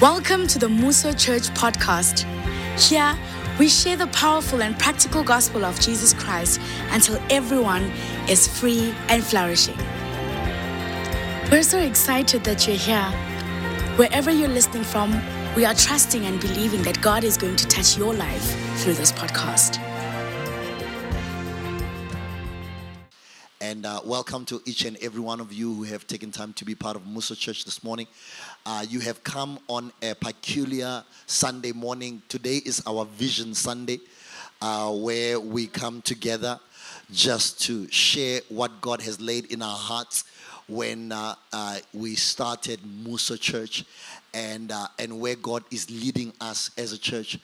Welcome to the Mmuso Church podcast. Here, we share the powerful and practical gospel of Jesus Christ until everyone is free and flourishing. We're so excited that you're here. Wherever you're listening from, we are trusting and believing that God is going to touch your life through this podcast. And uh, welcome to each and every one of you who have taken time to be part of Mmuso Church this morning. Uh, you have come on a peculiar Sunday morning. Today is our Vision Sunday, uh, where we come together just to share what God has laid in our hearts when uh, uh, we started Mmuso Church and, uh, and where God is leading us as a church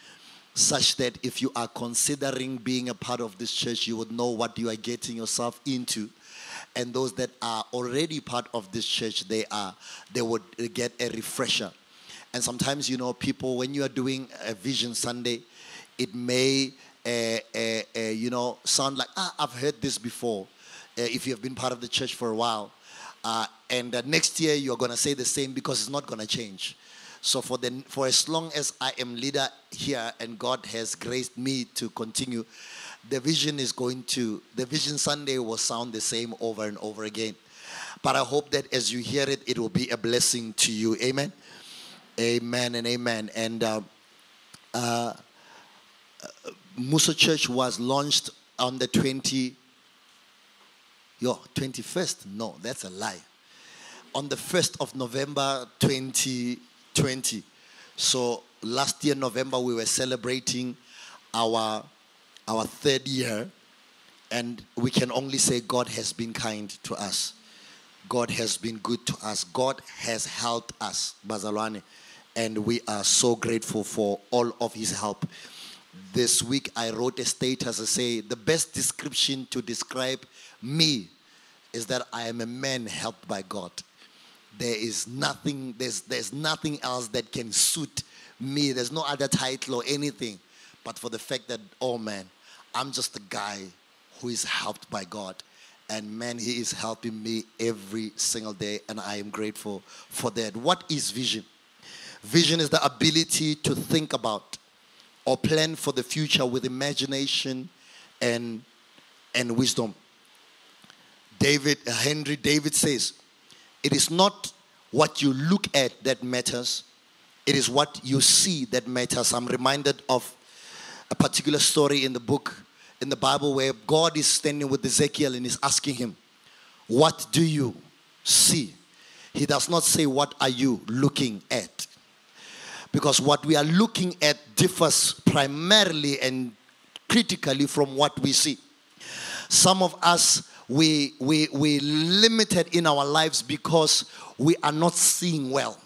such that if you are considering being a part of this church, you would know what you are getting yourself into. And those that are already part of this church, they are they would get a refresher. And sometimes, you know, people when you are doing a Vision Sunday, it may, uh, uh, uh, you know, sound like ah, I've heard this before. if you have been part of the church for a while, and next year you are going to say the same because it's not going to change. So for the for as long as I am leader here and God has graced me to continue, the vision is going to the vision Sunday will sound the same over and over again. But I hope that as you hear it, it will be a blessing to you. Amen. Amen and amen. And uh, uh, Mmuso Church was launched on the 20 yo 21st. No, that's a lie. On the 1st of November 20 20. So last year, November, we were celebrating our, our third year, and we can only say God has been kind to us. God has been good to us. God has helped us, Bazalwane, and we are so grateful for all of His help. This week, I wrote a status to say the best description to describe me is that I am a man helped by God there is nothing there's there's nothing else that can suit me there's no other title or anything but for the fact that oh man i'm just a guy who is helped by god. And man he is helping me every single day and i am grateful for that. What is vision? Vision is the ability to think about or plan for the future with imagination and and wisdom. David uh, henry david says it is not what you look at that matters, it is what you see that matters. I'm reminded of a particular story in the book, in the Bible, where God is standing with Ezekiel and is asking him, What do you see? He does not say, What are you looking at? Because what we are looking at differs primarily and critically from what we see. Some of us we, we, we limited in our lives because we are not seeing well.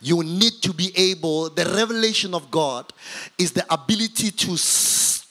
You need to be able, the revelation of God is the ability to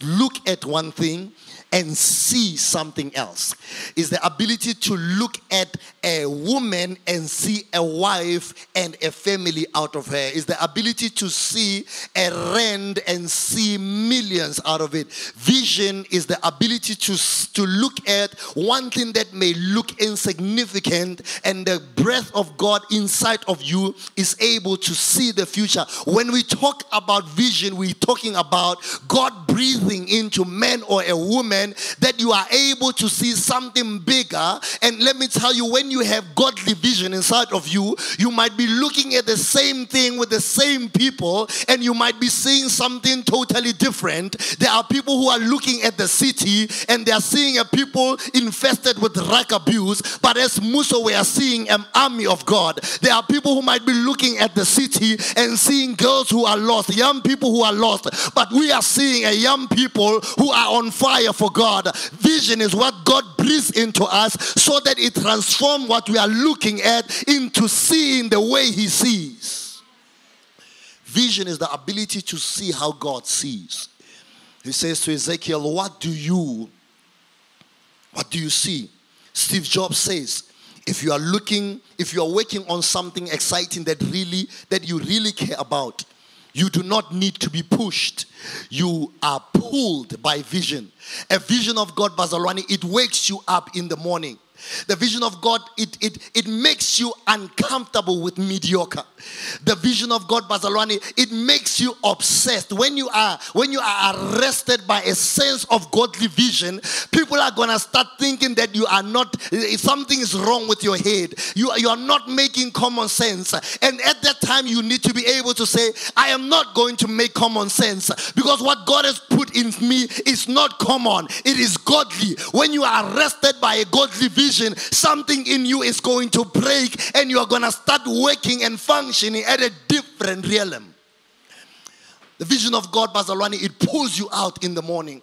look at one thing and see something else. Is the ability to look at a woman and see a wife and a family out of her. Is the ability to see a rand and see millions out of it. Vision is the ability to, to look at one thing that may look insignificant and the breath of God inside of you is able to see the future. When we talk about vision, we're talking about God breathing into man or a woman that you are able to see something bigger. And let me tell you, when you have godly vision inside of you, you might be looking at the same thing with the same people, and you might be seeing something totally different. There are people who are looking at the city and they are seeing a people infested with drug abuse, but as Mmuso, we are seeing an army of God. There are people who might be looking at the city and seeing girls who are lost, young people who are lost, but we are seeing a young people who are on fire for God. Vision is what God breathes into us so that it transforms what we are looking at into seeing the way He sees. Vision is the ability to see how God sees. He says to Ezekiel, What do you, what do you see? Steve Jobs says, if you are looking, if you are working on something exciting that really, that you really care about, you do not need to be pushed. You are pulled by vision. A vision of God, Bazalwane, it wakes you up in the morning. The vision of God, it, it, it makes you uncomfortable with mediocre. The vision of God, Bazalwane, it makes you obsessed. When you are when you are arrested by a sense of godly vision, people are gonna start thinking that you are not something is wrong with your head. You, you are not making common sense. And at that time, you need to be able to say, I am not going to make common sense because what God has put in me is not common, it is godly. When you are arrested by a godly vision, something in you is going to break and you are going to start working and functioning at a different realm. The vision of God, Bazalwane, it pulls you out in the morning.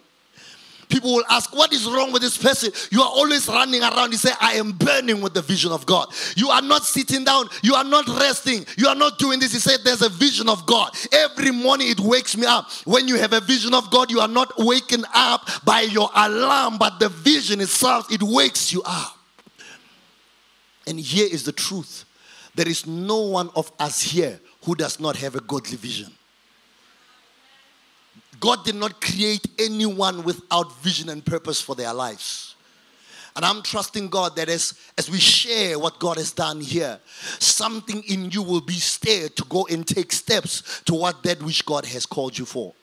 People will ask, What is wrong with this person? You are always running around. You say, I am burning with the vision of God. You are not sitting down. You are not resting. You are not doing this. He said, There's a vision of God. Every morning it wakes me up. When you have a vision of God, you are not waking up by your alarm, but the vision itself, it wakes you up. And here is the truth there is no one of us here who does not have a godly vision. God did not create anyone without vision and purpose for their lives. And I'm trusting God that as, as we share what God has done here, something in you will be stirred to go and take steps toward that which God has called you for.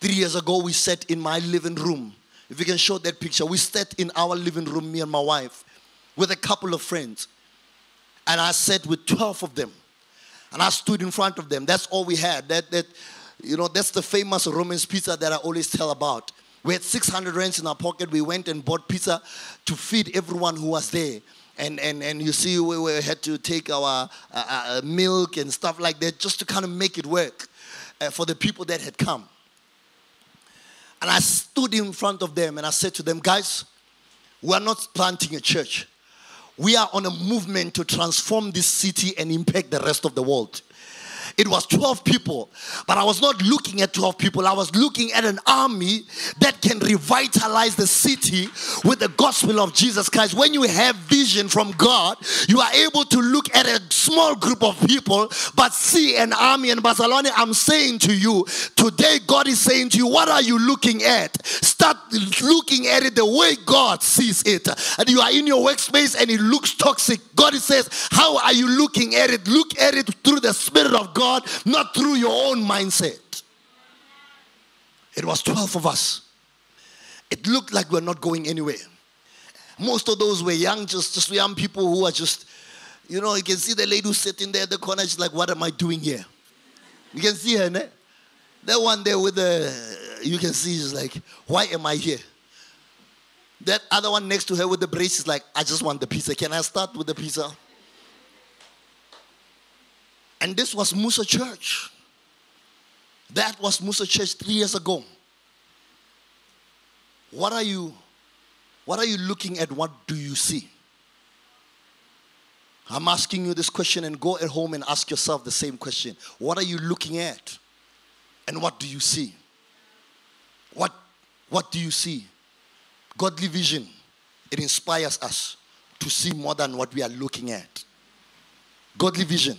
Three years ago, we sat in my living room. If you can show that picture, we sat in our living room, me and my wife, with a couple of friends. And I sat with 12 of them. And I stood in front of them. That's all we had. That, that, you know, that's the famous Roman's pizza that I always tell about. We had 600 rands in our pocket. We went and bought pizza to feed everyone who was there. And, and, and you see, we, we had to take our uh, uh, milk and stuff like that just to kind of make it work uh, for the people that had come. And I stood in front of them and I said to them, guys, we are not planting a church. We are on a movement to transform this city and impact the rest of the world. It was 12 people, but I was not looking at 12 people. I was looking at an army that can revitalize the city with the gospel of Jesus Christ. When you have vision from God, you are able to look at a small group of people, but see an army. And Bazalwane, I'm saying to you, today God is saying to you, what are you looking at? Start looking at it the way God sees it. And you are in your workspace and it looks toxic. God says, How are you looking at it? Look at it through the Spirit of God God, not through your own mindset. It was 12 of us. It looked like we're not going anywhere. Most of those were young, just, just young people who are just, you know, you can see the lady sitting there at the corner. She's like, What am I doing here? You can see her, ne? That one there with the, you can see she's like, Why am I here? That other one next to her with the braces, like, I just want the pizza. Can I start with the pizza? And this was Mmuso Church. That was Mmuso Church three years ago. What are you what are you looking at? What do you see? I'm asking you this question and go at home and ask yourself the same question. What are you looking at? And what do you see? What what do you see? Godly vision. It inspires us to see more than what we are looking at. Godly vision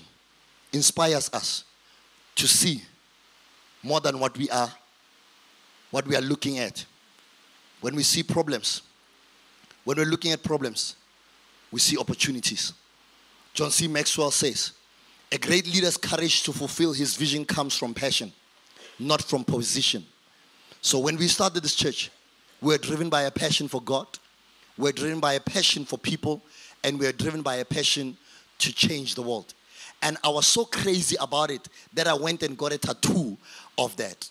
inspires us to see more than what we are what we are looking at. When we see problems when we're looking at problems we see opportunities. John c. Maxwell says a great leader's courage to fulfill his vision comes from passion not from position. So when we started this church we're driven by a passion for god we're driven by a passion for people and we're driven by a passion to change the world and I was so crazy about it that I went and got a tattoo of that.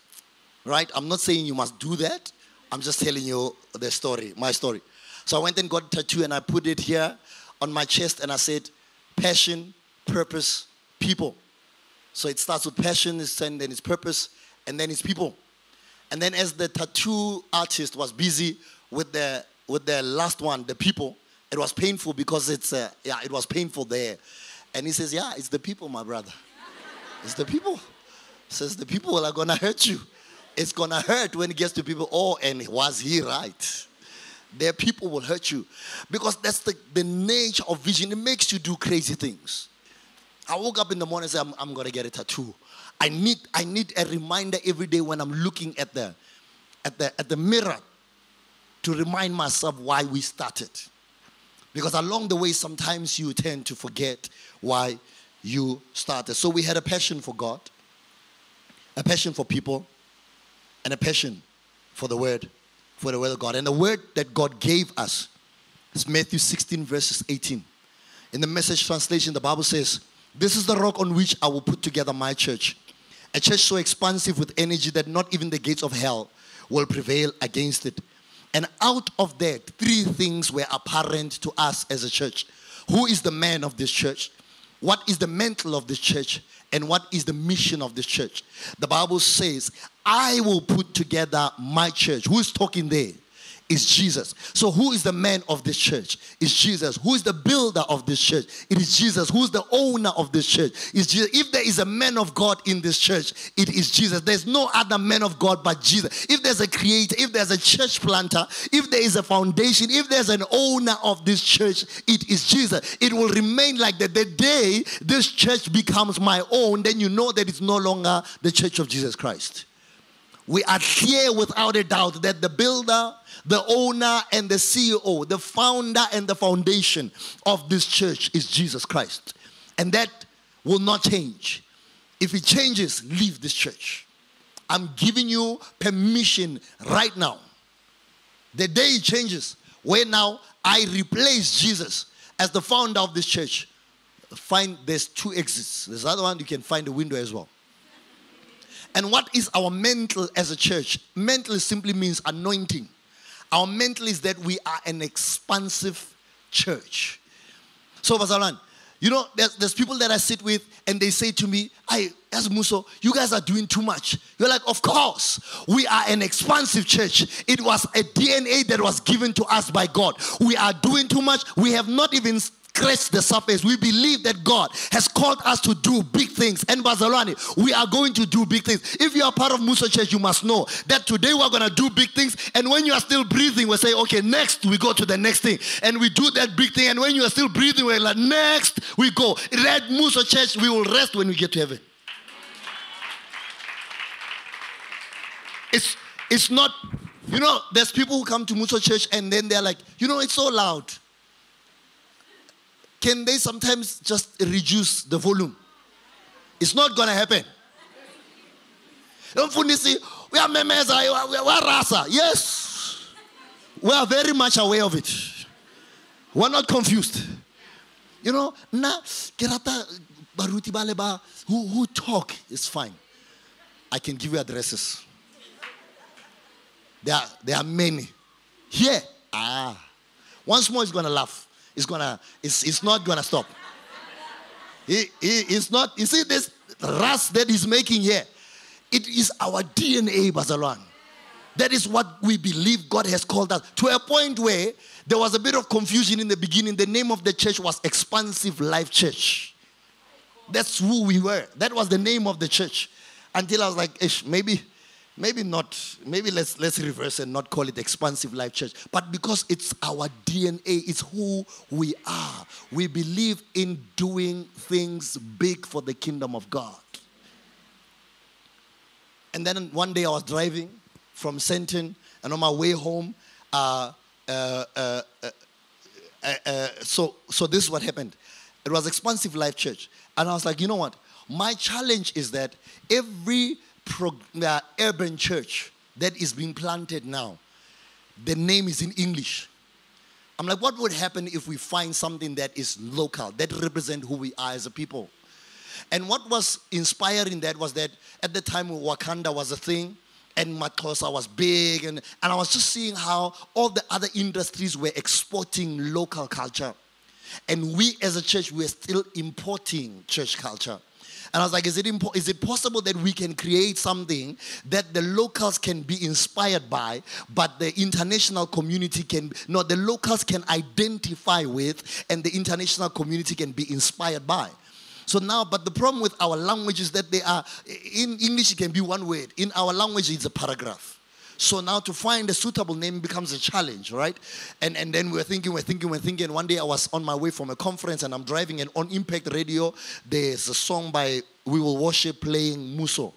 Right? I'm not saying you must do that. I'm just telling you the story, my story. So I went and got a tattoo and I put it here on my chest and I said, passion, purpose, people. So it starts with passion, and then it's purpose, and then it's people. And then as the tattoo artist was busy with the with the last one, the people, it was painful because it's uh, yeah, it was painful there. And he says, Yeah, it's the people, my brother. It's the people. Says the people are gonna hurt you. It's gonna hurt when it gets to people. Oh, and was he right? Their people will hurt you. Because that's the, the nature of vision. It makes you do crazy things. I woke up in the morning and said, I'm, I'm gonna get a tattoo. I need I need a reminder every day when I'm looking at the at the at the mirror to remind myself why we started. Because along the way, sometimes you tend to forget why you started. So we had a passion for God, a passion for people, and a passion for the word, for the word of God. And the word that God gave us is Matthew 16, verses 18. In the message translation, the Bible says, This is the rock on which I will put together my church. A church so expansive with energy that not even the gates of hell will prevail against it. And out of that, three things were apparent to us as a church. Who is the man of this church? What is the mantle of the church? And what is the mission of the church? The Bible says, I will put together my church. Who is talking there? Is Jesus. So, who is the man of this church? Is Jesus. Who is the builder of this church? It is Jesus. Who is the owner of this church? Is Jesus. If there is a man of God in this church, it is Jesus. There's no other man of God but Jesus. If there's a creator, if there's a church planter, if there is a foundation, if there's an owner of this church, it is Jesus. It will remain like that. The day this church becomes my own, then you know that it's no longer the church of Jesus Christ. We are clear without a doubt that the builder, the owner, and the CEO, the founder and the foundation of this church is Jesus Christ. And that will not change. If it changes, leave this church. I'm giving you permission right now. The day it changes, where now I replace Jesus as the founder of this church, find there's two exits. There's other one you can find a window as well. And what is our mantle as a church? Mantle simply means anointing. Our mantle is that we are an expansive church. So, Bazalan, you know, there's, there's people that I sit with and they say to me, I, as Mmuso, you guys are doing too much. You're like, of course, we are an expansive church. It was a DNA that was given to us by God. We are doing too much. We have not even scratch the surface. We believe that God has called us to do big things. And we are going to do big things. If you are part of Mmuso Church, you must know that today we're going to do big things. And when you are still breathing, we say, okay, next we go to the next thing. And we do that big thing. And when you are still breathing, we're like, next we go. Red Mmuso Church, we will rest when we get to heaven. It's, it's not, you know, there's people who come to Mmuso Church and then they're like, you know, it's so loud can they sometimes just reduce the volume? It's not going to happen. Don't Mfundisi, we are memeza, we are rasa. Yes. We are very much aware of it. We're not confused. You know, na kirata baruti baleba who, who talk is fine. I can give you addresses. There are, there are many. Here, ah. Once more he's going to laugh it's gonna, it's, it's not gonna stop. He, he, it's not, you see this rust that he's making here? It is our DNA, Bazalwan. That is what we believe God has called us to a point where there was a bit of confusion in the beginning. The name of the church was Expansive Life Church. That's who we were. That was the name of the church. Until I was like, maybe maybe not maybe let's let's reverse and not call it expansive life church but because it's our dna it's who we are. We believe in doing things big for the kingdom of god. And then one day i was driving from Sandton and on my way home uh, uh, uh, uh, uh, uh so so this is what happened. It was expansive life church. And i was like you know what? My challenge is that every uh, urban church that is being planted now, the name is in English. I'm like, what would happen if we find something that is local, that represent who we are as a people? And what was inspiring that was that at the time Wakanda was a thing and Matosa was big and, and I was just seeing how all the other industries were exporting local culture. And we as a church were still importing church culture. And I was like, is it, impo- is it possible that we can create something that the locals can be inspired by, but the international community can, no, the locals can identify with, and the international community can be inspired by? So now, but the problem with our language is that they are, in English, it can be one word. In our language, it's a paragraph. So now to find a suitable name becomes a challenge, right? And, and then we're thinking, we're thinking, we're thinking. One day I was on my way from a conference and I'm driving, and on Impact Radio, there's a song by We Will Worship playing Mmuso.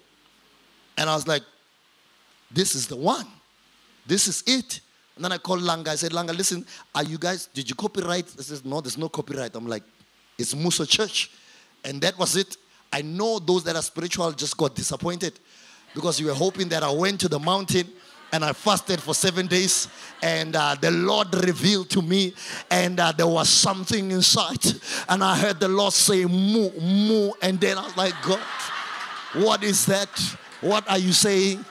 And I was like, this is the one. This is it. And then I called Langa. I said, Langa, listen, are you guys, did you copyright? He says, no, there's no copyright. I'm like, it's Mmuso Church. And that was it. I know those that are spiritual just got disappointed because you were hoping that I went to the mountain and I fasted for seven days, and uh, the Lord revealed to me, and uh, there was something inside, and I heard the Lord say, "Moo, moo," and then I was like, "God, what is that? What are you saying?"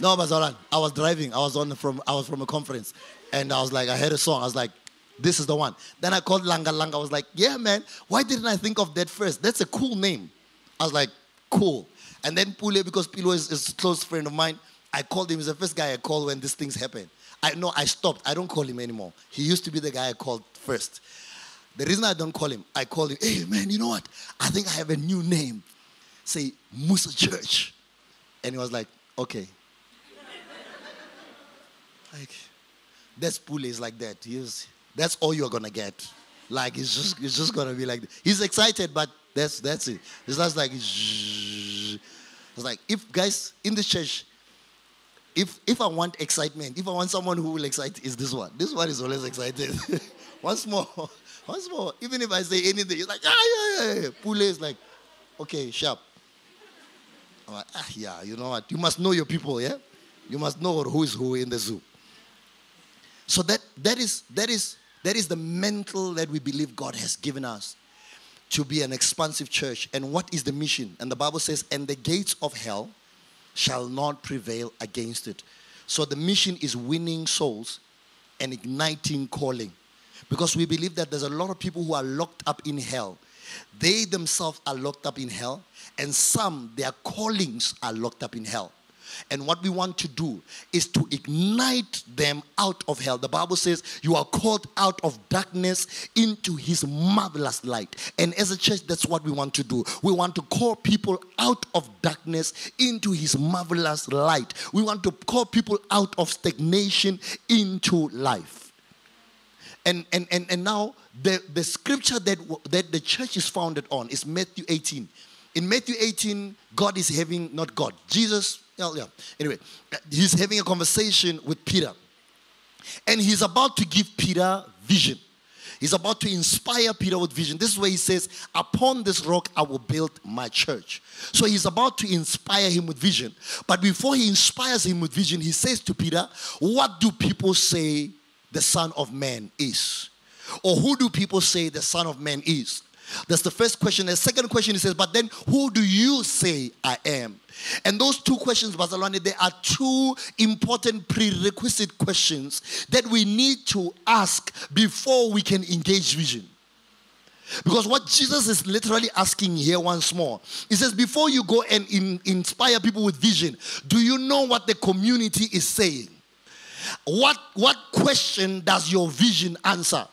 No, Bazaran, I was driving. I was on from I was from a conference, and I was like, I heard a song. I was like, this is the one. Then I called Langa Langa. I was like, yeah, man, why didn't I think of that first? That's a cool name. I was like, cool. And then Pule, because Pule is, is a close friend of mine, I called him. He's the first guy I called when these things happen. I know I stopped. I don't call him anymore. He used to be the guy I called first. The reason I don't call him, I call him, hey man, you know what? I think I have a new name. Say Mmuso Church. And he was like, okay. like, that's Pule is like that. He's, that's all you're gonna get. Like it's just it's just gonna be like he's excited, but that's that's it. It's just like it's like if guys in the church, if if I want excitement, if I want someone who will excite, is this one. This one is always excited. once more, once more. Even if I say anything, it's like ah yeah yeah yeah. Pule is like, okay, sharp. I'm like ah yeah, you know what? You must know your people, yeah. You must know who is who in the zoo. So that that is that is that is the mantle that we believe God has given us to be an expansive church. And what is the mission? And the Bible says, and the gates of hell shall not prevail against it. So the mission is winning souls and igniting calling. Because we believe that there's a lot of people who are locked up in hell. They themselves are locked up in hell, and some, their callings are locked up in hell. And what we want to do is to ignite them out of hell. The Bible says you are called out of darkness into his marvelous light. And as a church, that's what we want to do. We want to call people out of darkness into his marvelous light. We want to call people out of stagnation into life. And, and, and, and now the, the scripture that, that the church is founded on is Matthew 18. In Matthew 18, God is having, not God, Jesus yeah, yeah. Anyway, he's having a conversation with Peter. And he's about to give Peter vision. He's about to inspire Peter with vision. This is where he says, Upon this rock I will build my church. So he's about to inspire him with vision. But before he inspires him with vision, he says to Peter, What do people say the Son of Man is? Or who do people say the Son of Man is? That's the first question. The second question he says, But then who do you say I am? And those two questions, Bazalwane, there are two important prerequisite questions that we need to ask before we can engage vision. Because what Jesus is literally asking here once more, he says, before you go and in, inspire people with vision, do you know what the community is saying? What, what question does your vision answer?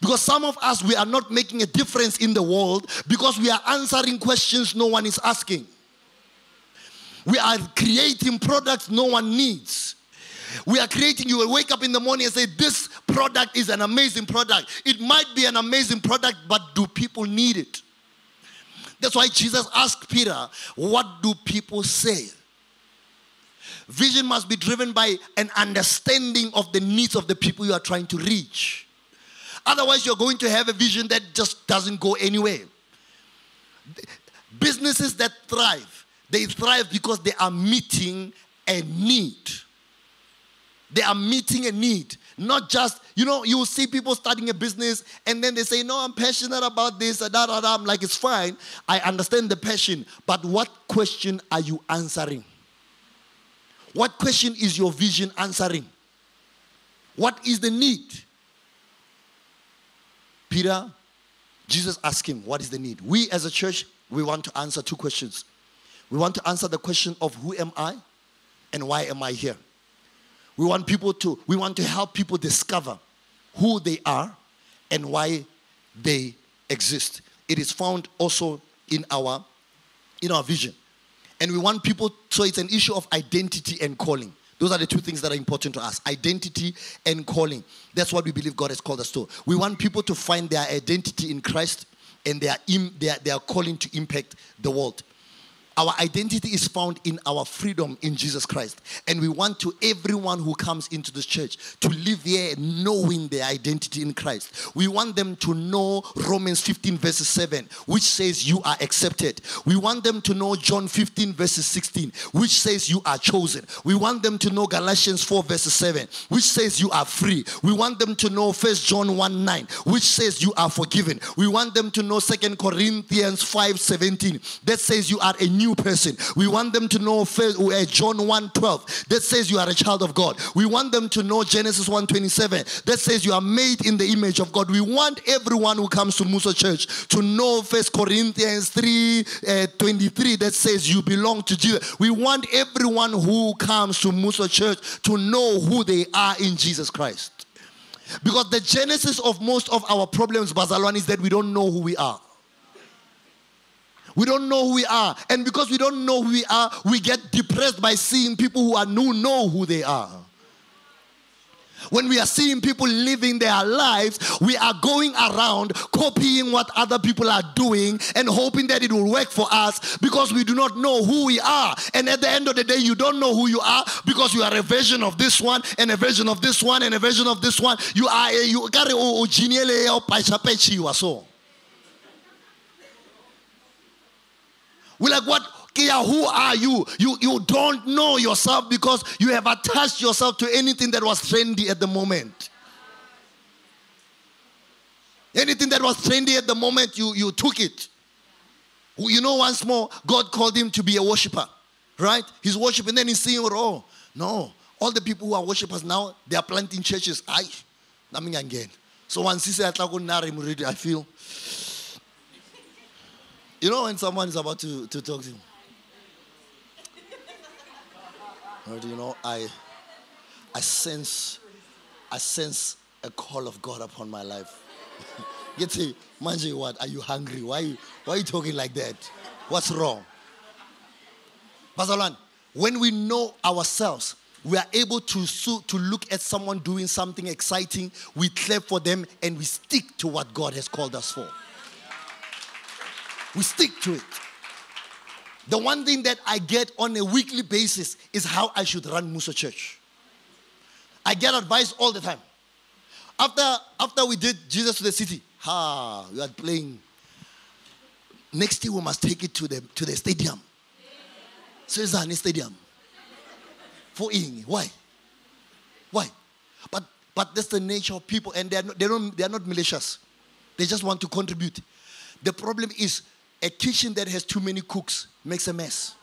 Because some of us, we are not making a difference in the world because we are answering questions no one is asking. We are creating products no one needs. We are creating, you will wake up in the morning and say, This product is an amazing product. It might be an amazing product, but do people need it? That's why Jesus asked Peter, What do people say? Vision must be driven by an understanding of the needs of the people you are trying to reach. Otherwise, you're going to have a vision that just doesn't go anywhere. Businesses that thrive they thrive because they are meeting a need. They are meeting a need. Not just, you know, you see people starting a business and then they say, No, I'm passionate about this. Da, da, da. I'm like, It's fine. I understand the passion. But what question are you answering? What question is your vision answering? What is the need? Peter, Jesus asked him, What is the need? We as a church, we want to answer two questions. We want to answer the question of who am I and why am I here? We want people to we want to help people discover who they are and why they exist. It is found also in our in our vision. And we want people so it's an issue of identity and calling. Those are the two things that are important to us identity and calling. That's what we believe God has called us to. We want people to find their identity in Christ and their, their, their calling to impact the world. Our identity is found in our freedom in Jesus Christ. And we want to everyone who comes into this church to live here knowing their identity in Christ. We want them to know Romans 15, verses 7, which says you are accepted. We want them to know John 15, verses 16, which says you are chosen. We want them to know Galatians 4, verses 7, which says you are free. We want them to know First John 1, 9, which says you are forgiven. We want them to know Second Corinthians 5, 17, that says you are a new person. We want them to know uh, John 1 12 that says you are a child of God. We want them to know Genesis 1 27 that says you are made in the image of God. We want everyone who comes to Mmuso Church to know First Corinthians 3 uh, 23 that says you belong to Jesus. We want everyone who comes to Mmuso Church to know who they are in Jesus Christ. Because the genesis of most of our problems, Bazalwan, is that we don't know who we are. We don't know who we are. And because we don't know who we are, we get depressed by seeing people who are new know who they are. When we are seeing people living their lives, we are going around copying what other people are doing and hoping that it will work for us because we do not know who we are. And at the end of the day, you don't know who you are because you are a version of this one and a version of this one and a version of this one. You are you carry you are so. We're like, what? Kia, who are you? You you don't know yourself because you have attached yourself to anything that was trendy at the moment. Anything that was trendy at the moment, you, you took it. You know, once more, God called him to be a worshiper, right? He's worshiping, then he's saying, oh, no. All the people who are worshippers now, they are planting churches. I, coming again. So once he said, I feel you know when someone is about to, to talk to you? Or do you know, I I sense I sense a call of God upon my life. Get say, Manje, what? Are you hungry? Why, why are you talking like that? What's wrong? Pastor when we know ourselves, we are able to, to look at someone doing something exciting, we clap for them, and we stick to what God has called us for. We stick to it. The one thing that I get on a weekly basis is how I should run Mmuso Church. I get advice all the time. After, after we did Jesus to the city, ha, we are playing. Next year we must take it to the to the stadium. Cezanne Stadium. For Ing. Why? Why? But but that's the nature of people, and they're not, they don't they're not malicious. They just want to contribute. The problem is a kitchen that has too many cooks makes a mess.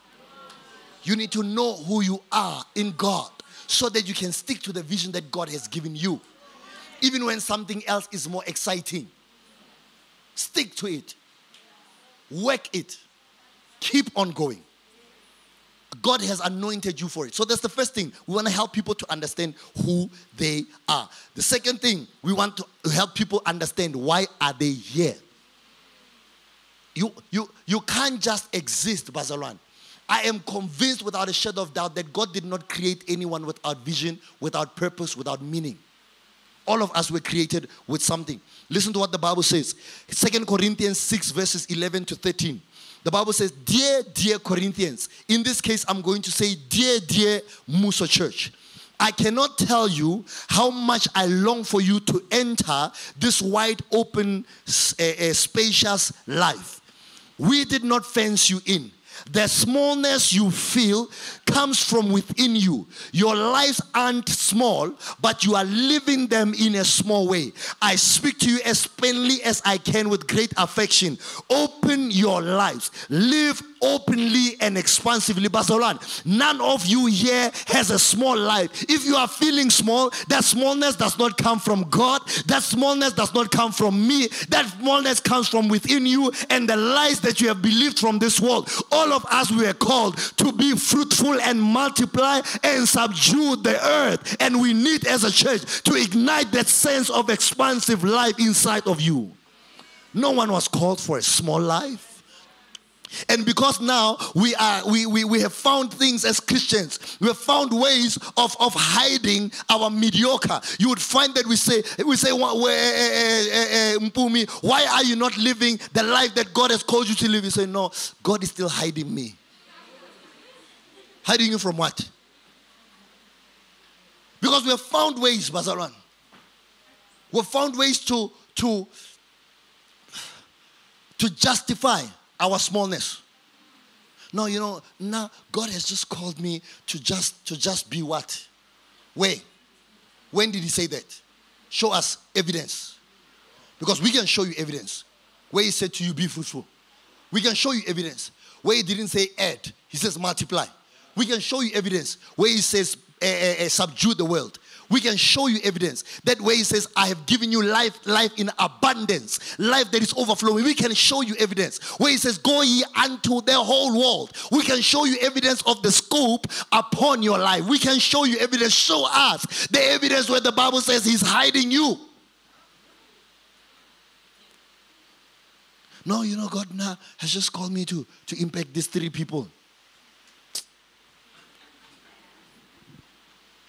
You need to know who you are in God so that you can stick to the vision that God has given you. Even when something else is more exciting, stick to it, work it, keep on going. God has anointed you for it. So that's the first thing. We want to help people to understand who they are. The second thing, we want to help people understand why are they here. You, you, you can't just exist, Bazalwan. I am convinced without a shadow of doubt that God did not create anyone without vision, without purpose, without meaning. All of us were created with something. Listen to what the Bible says. Second Corinthians 6, verses 11 to 13. The Bible says, Dear, dear Corinthians, in this case, I'm going to say, Dear, dear Mmuso Church. I cannot tell you how much I long for you to enter this wide open, uh, uh, spacious life. We did not fence you in. The smallness you feel comes from within you. Your lives aren't small, but you are living them in a small way. I speak to you as plainly as I can with great affection. Open your lives. Live openly and expansively. Basalan, none of you here has a small life. If you are feeling small, that smallness does not come from God. That smallness does not come from me. That smallness comes from within you and the lies that you have believed from this world. All of us were called to be fruitful and multiply and subdue the earth. And we need as a church to ignite that sense of expansive life inside of you. No one was called for a small life. And because now we are we, we, we have found things as Christians, we have found ways of, of hiding our mediocre. You would find that we say, we say, eh, eh, eh, why are you not living the life that God has called you to live? You say, No, God is still hiding me. Hiding you from what? Because we have found ways, Bazaran. We've found ways to, to, to justify our smallness. No, you know, now God has just called me to just to just be what? Where? When did he say that? Show us evidence. Because we can show you evidence. Where he said to you, be fruitful. We can show you evidence. Where he didn't say add, he says multiply. We can show you evidence where he says uh, uh, uh, subdue the world. We can show you evidence that where he says, I have given you life, life in abundance, life that is overflowing. We can show you evidence where he says, Go ye unto the whole world. We can show you evidence of the scope upon your life. We can show you evidence. Show us the evidence where the Bible says he's hiding you. No, you know, God now has just called me to, to impact these three people.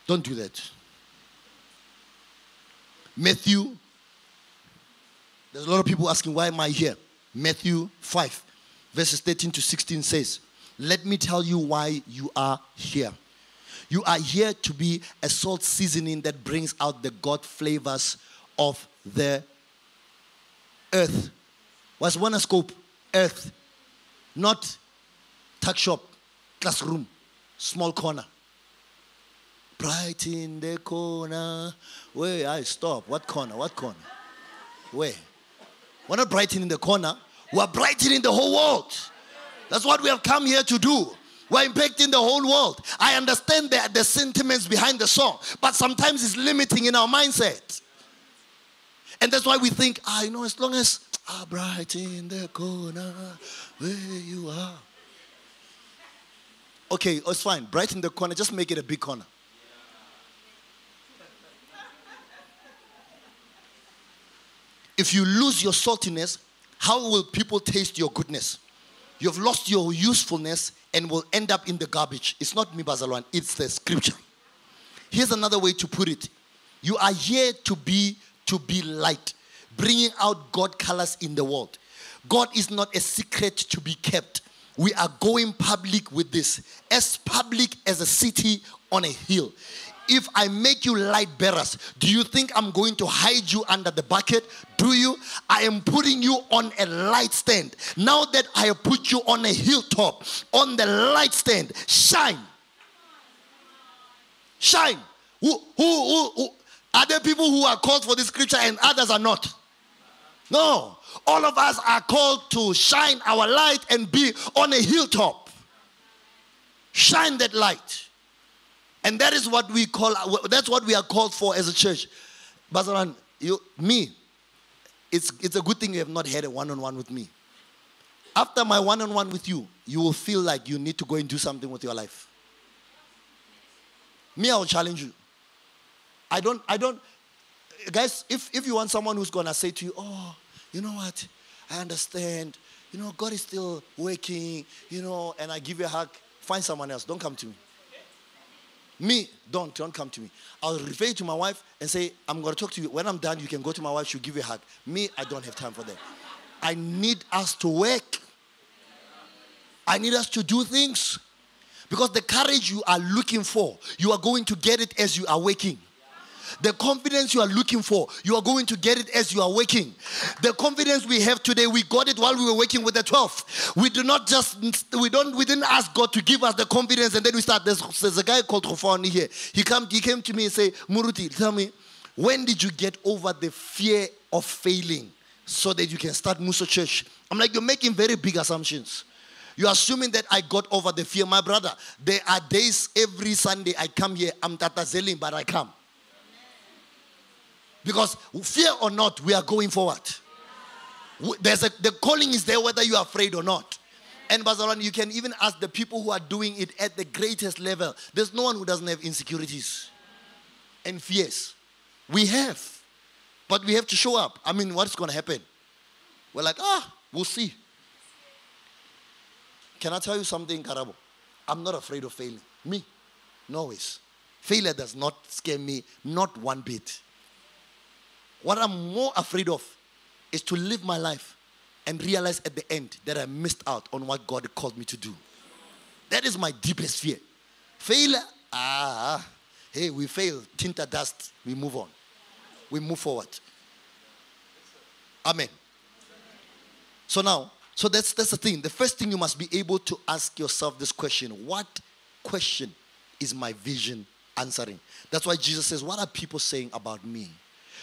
Don't do that. Matthew, there's a lot of people asking, why am I here? Matthew 5, verses 13 to 16 says, Let me tell you why you are here. You are here to be a salt seasoning that brings out the God flavors of the earth was one scope, earth, not tuck shop, classroom, small corner. Bright in the corner. Where I stop. What corner? What corner? Where? We're not brightening the corner. We're brightening the whole world. That's what we have come here to do. We're impacting the whole world. I understand the, the sentiments behind the song, but sometimes it's limiting in our mindset. And that's why we think, ah, you know, as long as are bright in the corner where you are. Okay, it's fine. Bright in the corner, just make it a big corner. If you lose your saltiness, how will people taste your goodness? You've lost your usefulness and will end up in the garbage. It's not me, Bazalwan, it's the scripture. Here's another way to put it. You are here to be to be light bringing out God colors in the world. God is not a secret to be kept. We are going public with this, as public as a city on a hill. If I make you light bearers, do you think I'm going to hide you under the bucket? Do you? I am putting you on a light stand. Now that I have put you on a hilltop, on the light stand, shine. Shine. Who, who, who, who, are there people who are called for this scripture and others are not? No. All of us are called to shine our light and be on a hilltop. Shine that light. And that is what we call, that's what we are called for as a church. Bazaran, you, me, it's, it's a good thing you have not had a one on one with me. After my one on one with you, you will feel like you need to go and do something with your life. Me, I will challenge you. I don't, I don't, guys, if, if you want someone who's going to say to you, oh, you know what? I understand. You know, God is still working, you know, and I give you a hug, find someone else. Don't come to me. Me, don't, don't come to me. I'll refer you to my wife and say, I'm going to talk to you. When I'm done, you can go to my wife, she'll give you a hug. Me, I don't have time for that. I need us to work. I need us to do things. Because the courage you are looking for, you are going to get it as you are waking. The confidence you are looking for, you are going to get it as you are waking. The confidence we have today, we got it while we were waking with the 12. We do not just, we don't, we didn't ask God to give us the confidence and then we start. There's, there's a guy called Rofani here. He, come, he came to me and say, Muruti, tell me, when did you get over the fear of failing so that you can start Mmuso Church? I'm like, you're making very big assumptions. You're assuming that I got over the fear. My brother, there are days every Sunday I come here, I'm tatazeling, but I come. Because fear or not, we are going forward. There's a, the calling is there whether you are afraid or not. And Bazaran, you can even ask the people who are doing it at the greatest level. There's no one who doesn't have insecurities and fears. We have. But we have to show up. I mean, what's going to happen? We're like, ah, we'll see. Can I tell you something, Karabo? I'm not afraid of failing. Me, no ways. Failure does not scare me, not one bit. What I'm more afraid of is to live my life and realize at the end that I missed out on what God called me to do. That is my deepest fear. Failure, ah, hey, we fail. Tinta dust, we move on. We move forward. Amen. So now, so that's that's the thing. The first thing you must be able to ask yourself this question: What question is my vision answering? That's why Jesus says, What are people saying about me?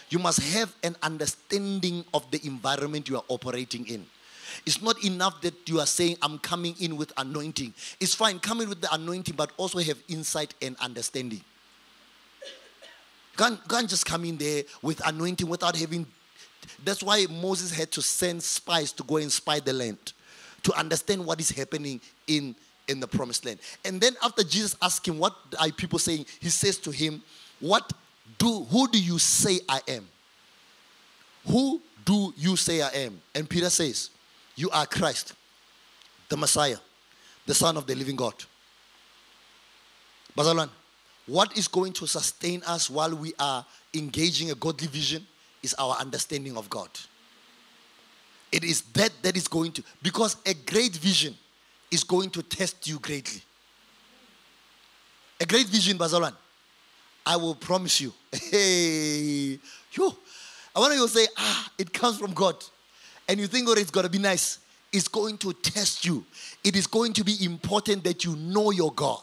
You must have an understanding of the environment you are operating in. It's not enough that you are saying, I'm coming in with anointing. It's fine, coming with the anointing, but also have insight and understanding. Can't, can't just come in there with anointing without having. That's why Moses had to send spies to go and spy the land to understand what is happening in, in the promised land. And then after Jesus asked him, What are people saying? He says to him, What do who do you say I am? Who do you say I am? And Peter says, You are Christ, the Messiah, the Son of the living God. Bazalwane, what is going to sustain us while we are engaging a godly vision is our understanding of God. It is that that is going to, because a great vision is going to test you greatly. A great vision, Bazalwane, I will promise you. Hey, you. I want you to say, ah, it comes from God. And you think, oh, it's going to be nice. It's going to test you. It is going to be important that you know your God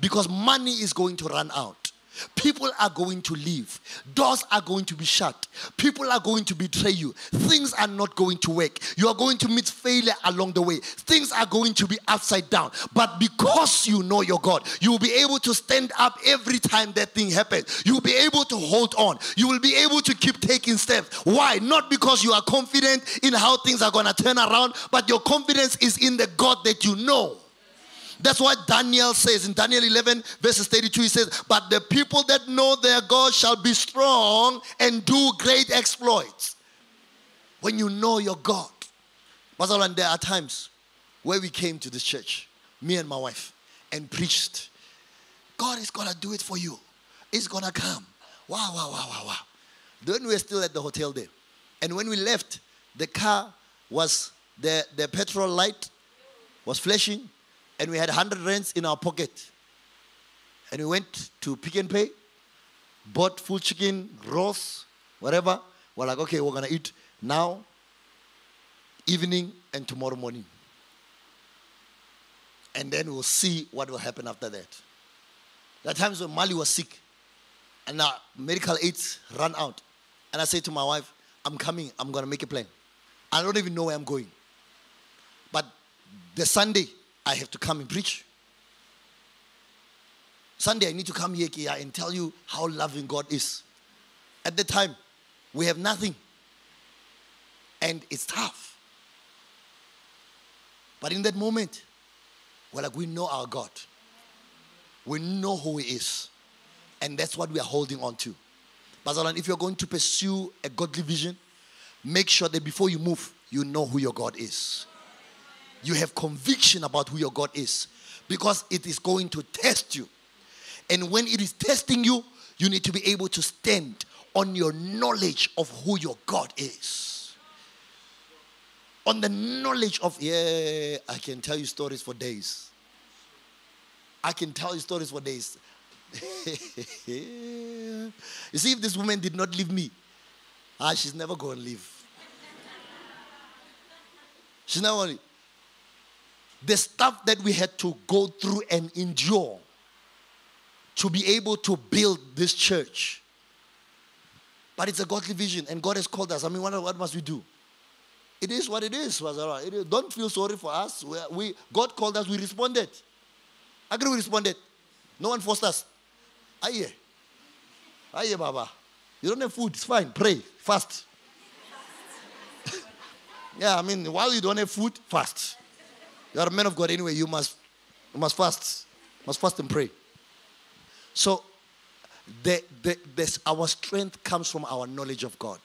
because money is going to run out. People are going to leave. Doors are going to be shut. People are going to betray you. Things are not going to work. You are going to meet failure along the way. Things are going to be upside down. But because you know your God, you will be able to stand up every time that thing happens. You will be able to hold on. You will be able to keep taking steps. Why? Not because you are confident in how things are going to turn around, but your confidence is in the God that you know. That's what Daniel says in Daniel 11, verses 32. He says, But the people that know their God shall be strong and do great exploits. When you know your God. Mazalan, there are times where we came to this church, me and my wife, and preached. God is going to do it for you. It's going to come. Wow, wow, wow, wow, wow. Then we were still at the hotel there. And when we left, the car was, the, the petrol light was flashing and we had 100 rands in our pocket. And we went to Pick n Pay, bought full chicken, roast, whatever. We're like, okay, we're going to eat now, evening, and tomorrow morning. And then we'll see what will happen after that. There are times when Mali was sick and our medical aids ran out. And I say to my wife, I'm coming, I'm going to make a plan. I don't even know where I'm going. But the Sunday, I have to come and preach. Sunday, I need to come here and tell you how loving God is. At the time, we have nothing. And it's tough. But in that moment, we're like, we know our God. We know who He is. And that's what we are holding on to. Bazalwane, if you're going to pursue a godly vision, make sure that before you move, you know who your God is you have conviction about who your God is because it is going to test you. And when it is testing you, you need to be able to stand on your knowledge of who your God is. On the knowledge of, yeah, I can tell you stories for days. I can tell you stories for days. you see, if this woman did not leave me, ah, she's never going to leave. She's never going to the stuff that we had to go through and endure to be able to build this church. But it's a godly vision, and God has called us. I mean, what, what must we do? It is what it is, It is. Don't feel sorry for us. We, we, God called us, we responded. Agree, we responded. No one forced us. Aye. Aye, Baba. You don't have food, it's fine. Pray, fast. yeah, I mean, while you don't have food, fast. You are a man of God anyway. You must, you must fast. must fast and pray. So, the, the, this, our strength comes from our knowledge of God,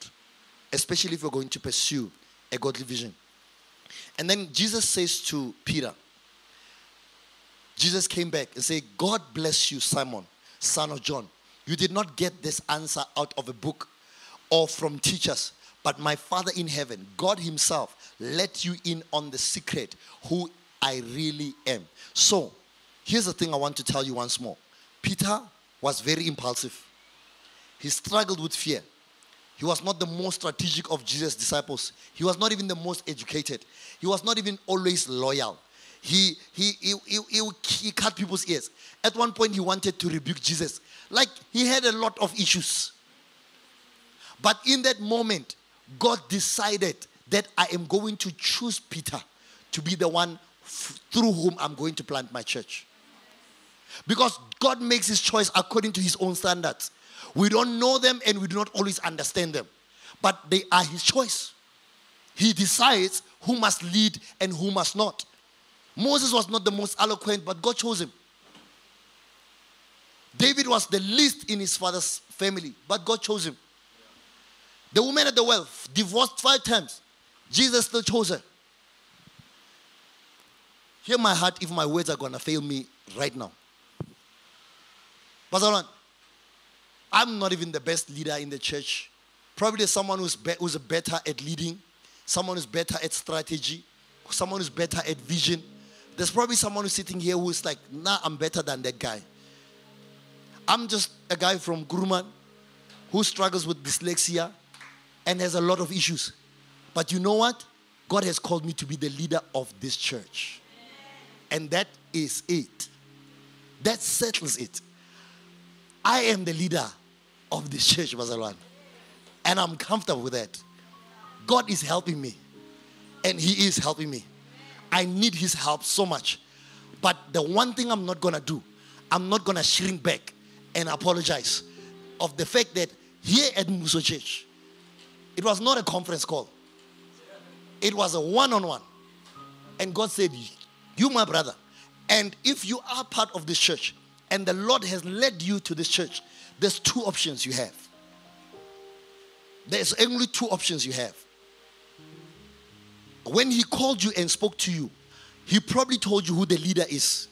especially if we're going to pursue a godly vision. And then Jesus says to Peter, Jesus came back and said, God bless you, Simon, son of John. You did not get this answer out of a book or from teachers, but my Father in heaven, God Himself, let you in on the secret who I really am. So, Here's the thing I want to tell you once more Peter was very impulsive, he struggled with fear. He was not the most strategic of Jesus' disciples. He was not even the most educated. He was not even always loyal. He, he, he, he, he, cut people's ears. At one point, he wanted to rebuke Jesus. Like he had a lot of issues. But in that moment, God decided that I am going to choose Peter to be the one f- through whom I'm going to plant my church. Because God makes his choice according to his own standards. We don't know them and we do not always understand them, but they are his choice. He decides who must lead and who must not. Moses was not the most eloquent, but God chose him. David was the least in his father's family, but God chose him. The woman at the well divorced five times. Jesus still chose her. Hear my heart if my words are going to fail me right now. Pastor I'm not even the best leader in the church. Probably someone who's, be- who's better at leading, someone who's better at strategy, someone who's better at vision. There's probably someone who's sitting here who's like, nah, I'm better than that guy. I'm just a guy from Kuruman who struggles with dyslexia and has a lot of issues. But you know what? God has called me to be the leader of this church. And that is it. That settles it. I am the leader of this church, Bazalwane. And I'm comfortable with that. God is helping me. And He is helping me. I need His help so much. But the one thing I'm not going to do, I'm not going to shrink back and apologize of the fact that here at Mmuso Church, it was not a conference call, it was a one on one. And God said, You, my brother, and if you are part of this church and the Lord has led you to this church, there's two options you have. There's only two options you have. When He called you and spoke to you, He probably told you who the leader is.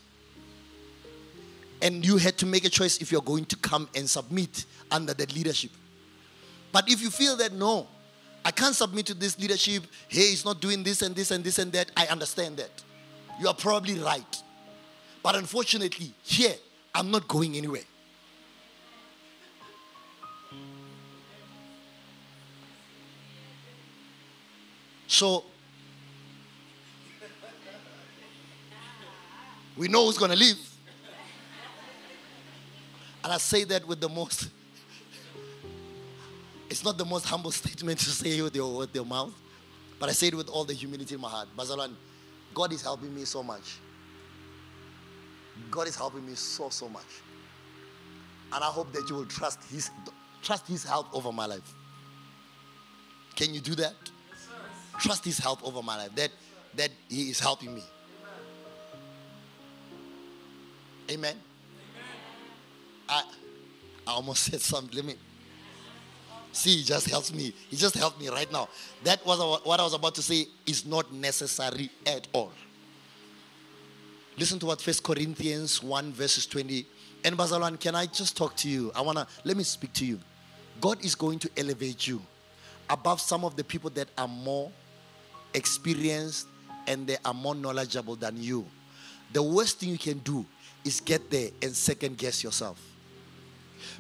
And you had to make a choice if you're going to come and submit under that leadership. But if you feel that no, I can't submit to this leadership, hey, he's not doing this and this and this and that, I understand that. You are probably right. But unfortunately, here, I'm not going anywhere. So, we know who's going to leave. And I say that with the most, it's not the most humble statement to say with your, with your mouth, but I say it with all the humility in my heart. Bazalwane, God is helping me so much. God is helping me so, so much. And I hope that you will trust His, trust his help over my life. Can you do that? trust His help over my life. That, that He is helping me. Amen. I, I almost said something. Let me. See, he just helps me. He just helped me right now. That was what I was about to say is not necessary at all. Listen to what First Corinthians 1 verses 20. And Bazalwane, can I just talk to you? I wanna let me speak to you. God is going to elevate you above some of the people that are more experienced and they are more knowledgeable than you. The worst thing you can do is get there and second guess yourself.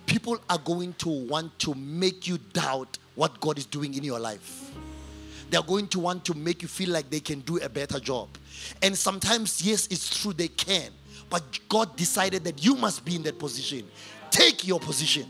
People are going to want to make you doubt what God is doing in your life. They're going to want to make you feel like they can do a better job. And sometimes, yes, it's true, they can. But God decided that you must be in that position. Take your position.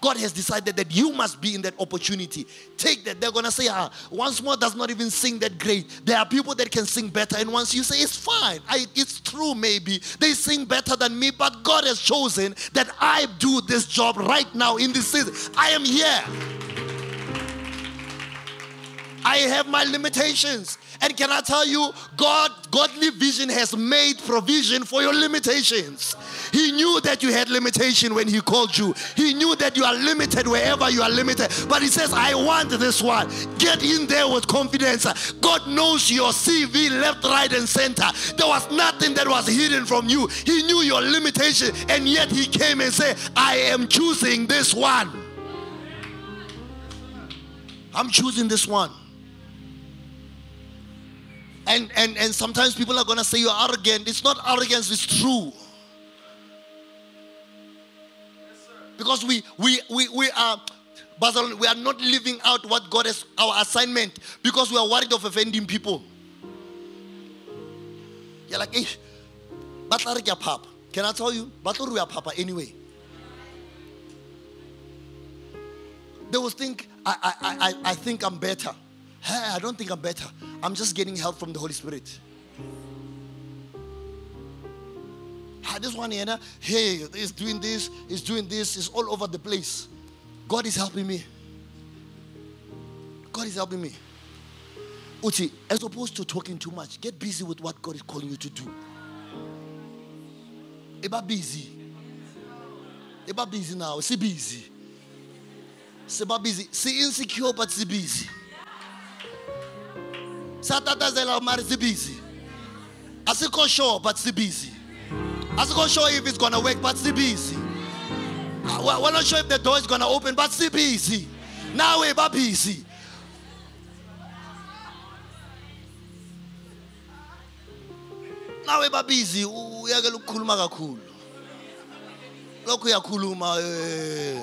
God has decided that you must be in that opportunity. Take that. They're going to say, ah, once more does not even sing that great. There are people that can sing better. And once you say, it's fine, I, it's true, maybe. They sing better than me, but God has chosen that I do this job right now in this season. I am here. I have my limitations. And can I tell you, God, godly vision has made provision for your limitations. He knew that you had limitation when he called you. He knew that you are limited wherever you are limited. But he says, I want this one. Get in there with confidence. God knows your CV left, right, and center. There was nothing that was hidden from you. He knew your limitation, and yet he came and said, I am choosing this one. I'm choosing this one. And, and, and sometimes people are going to say you're arrogant. It's not arrogance, it's true. Because we, we, we, we are. Basil, we are not living out what God has our assignment because we are worried of offending people. You're like, hey, Batla papa. Can I tell you? Batla are papa anyway. They will think I, I, I, I think I'm better. Hey, I don't think I'm better. I'm just getting help from the Holy Spirit. I just want to, hey, he's doing this, he's doing this, he's all over the place. God is helping me. God is helping me. Uti, as opposed to talking too much, get busy with what God is calling you to do. Eba busy. Eba busy now. See busy. Seba busy. See insecure, but see busy. Satatazela mari busy. Asikho sure, but busy. Asikho sure if it's gonna work, but busy. Uh, we're not sure if the door is gonna open, but see busy. Now we're busy. nawe babizi uyakela ukukhuluma kakhulu lokhu uyakhuluma eh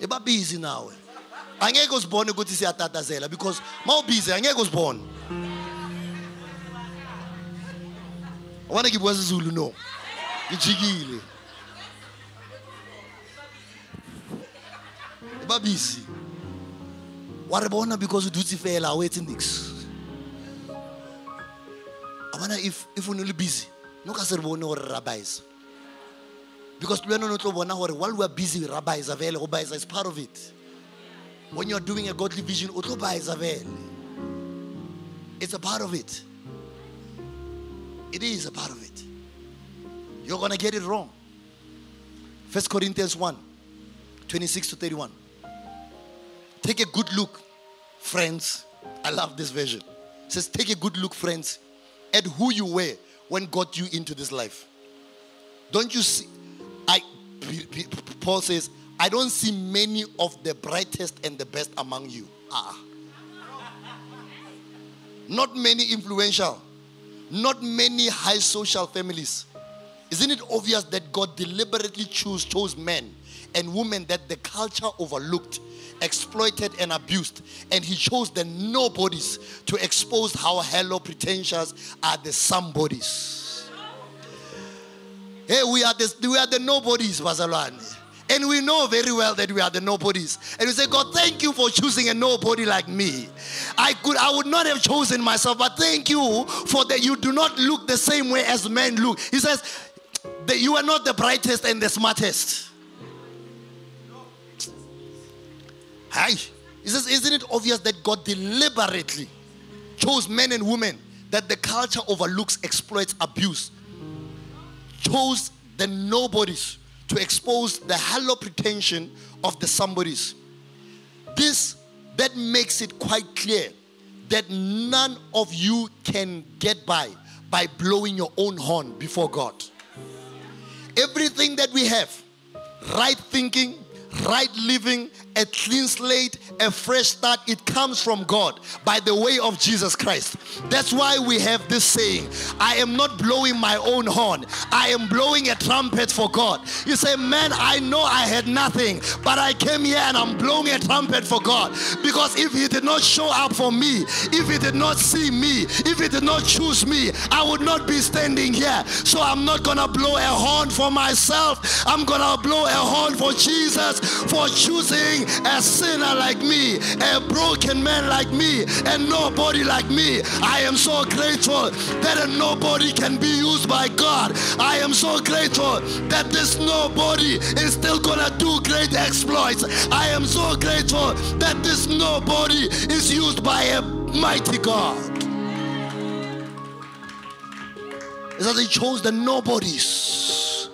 ebabizi nawe angeke uzibone ukuthi siyatatazela because mawubizi angeke uzibone wana ngibwaza izulu no ngijikile ebabizi wa re bona because o dutse fela o etse nix I wonder if if you're busy, no ka se re bone gore rabbis. Because le no tlo bona gore while we are busy rabbis avele go baisa is part of it. When you're doing a godly vision. It's a part of it. It is a part of it. You're gonna get it wrong. First Corinthians 1, 26 to 31. Take a good look, friends. I love this version. It says, Take a good look, friends, at who you were when got you into this life. Don't you see? I Paul says, I don't see many of the brightest and the best among you. Ah. Not many influential, not many high social families. Isn't it obvious that God deliberately chose, chose men and women that the culture overlooked, exploited, and abused? And He chose the nobodies to expose how hello pretentious are the somebodies. Hey, we are the, we are the nobodies, Bazalwane. And we know very well that we are the nobodies. And we say, God, thank you for choosing a nobody like me. I could I would not have chosen myself, but thank you for that you do not look the same way as men look. He says that you are not the brightest and the smartest. Hi. He says, isn't it obvious that God deliberately chose men and women that the culture overlooks, exploits, abuse, chose the nobodies to expose the hollow pretension of the somebodies. This that makes it quite clear that none of you can get by by blowing your own horn before God. Everything that we have, right thinking, right living, a clean slate, a fresh start, it comes from God by the way of Jesus Christ. That's why we have this saying I am not blowing my own horn, I am blowing a trumpet for God. You say, Man, I know I had nothing, but I came here and I'm blowing a trumpet for God. Because if He did not show up for me, if He did not see me, if He did not choose me, I would not be standing here. So I'm not gonna blow a horn for myself, I'm gonna blow a horn for Jesus for choosing a sinner like me, a broken man like me, and nobody like me. I am so grateful that a nobody can be used by God. I am so grateful that this nobody is still gonna do great exploits. I am so grateful that this nobody is used by a mighty God. Is that he chose the nobodies.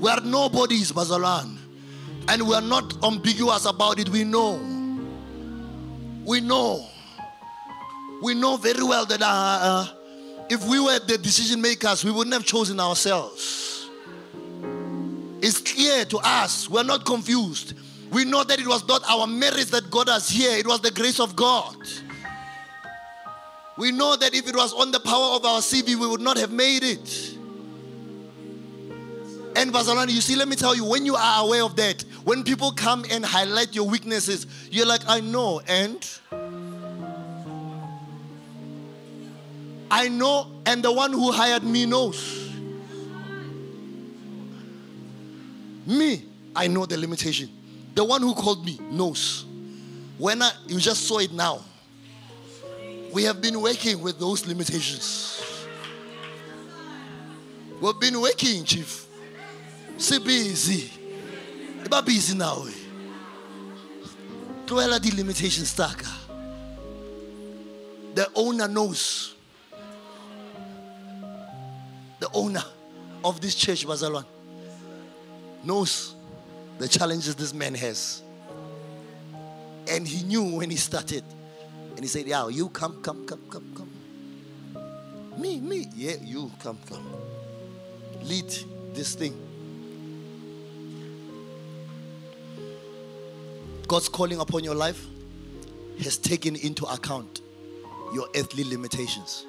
We are nobodies, Bazalwane. And we are not ambiguous about it. We know. We know. We know very well that uh, uh, if we were the decision makers, we wouldn't have chosen ourselves. It's clear to us. We're not confused. We know that it was not our merits that got us here, it was the grace of God. We know that if it was on the power of our CV, we would not have made it. And Bazalwane, you see, let me tell you, when you are aware of that, when people come and highlight your weaknesses, you're like, I know, and I know, and the one who hired me knows. Me, I know the limitation. The one who called me knows. When I, you just saw it now, we have been working with those limitations. We've been working, Chief. Se busy. Eba busy now. Tlohela the limitations taka. The owner knows. The owner of this church, Bazalwane, knows the challenges this man has. And he knew when he started. And he said, Yeah, you come, come, come, come, come. Me, me. Yeah, you come, come. Lead this thing. God's calling upon your life has taken into account your earthly limitations.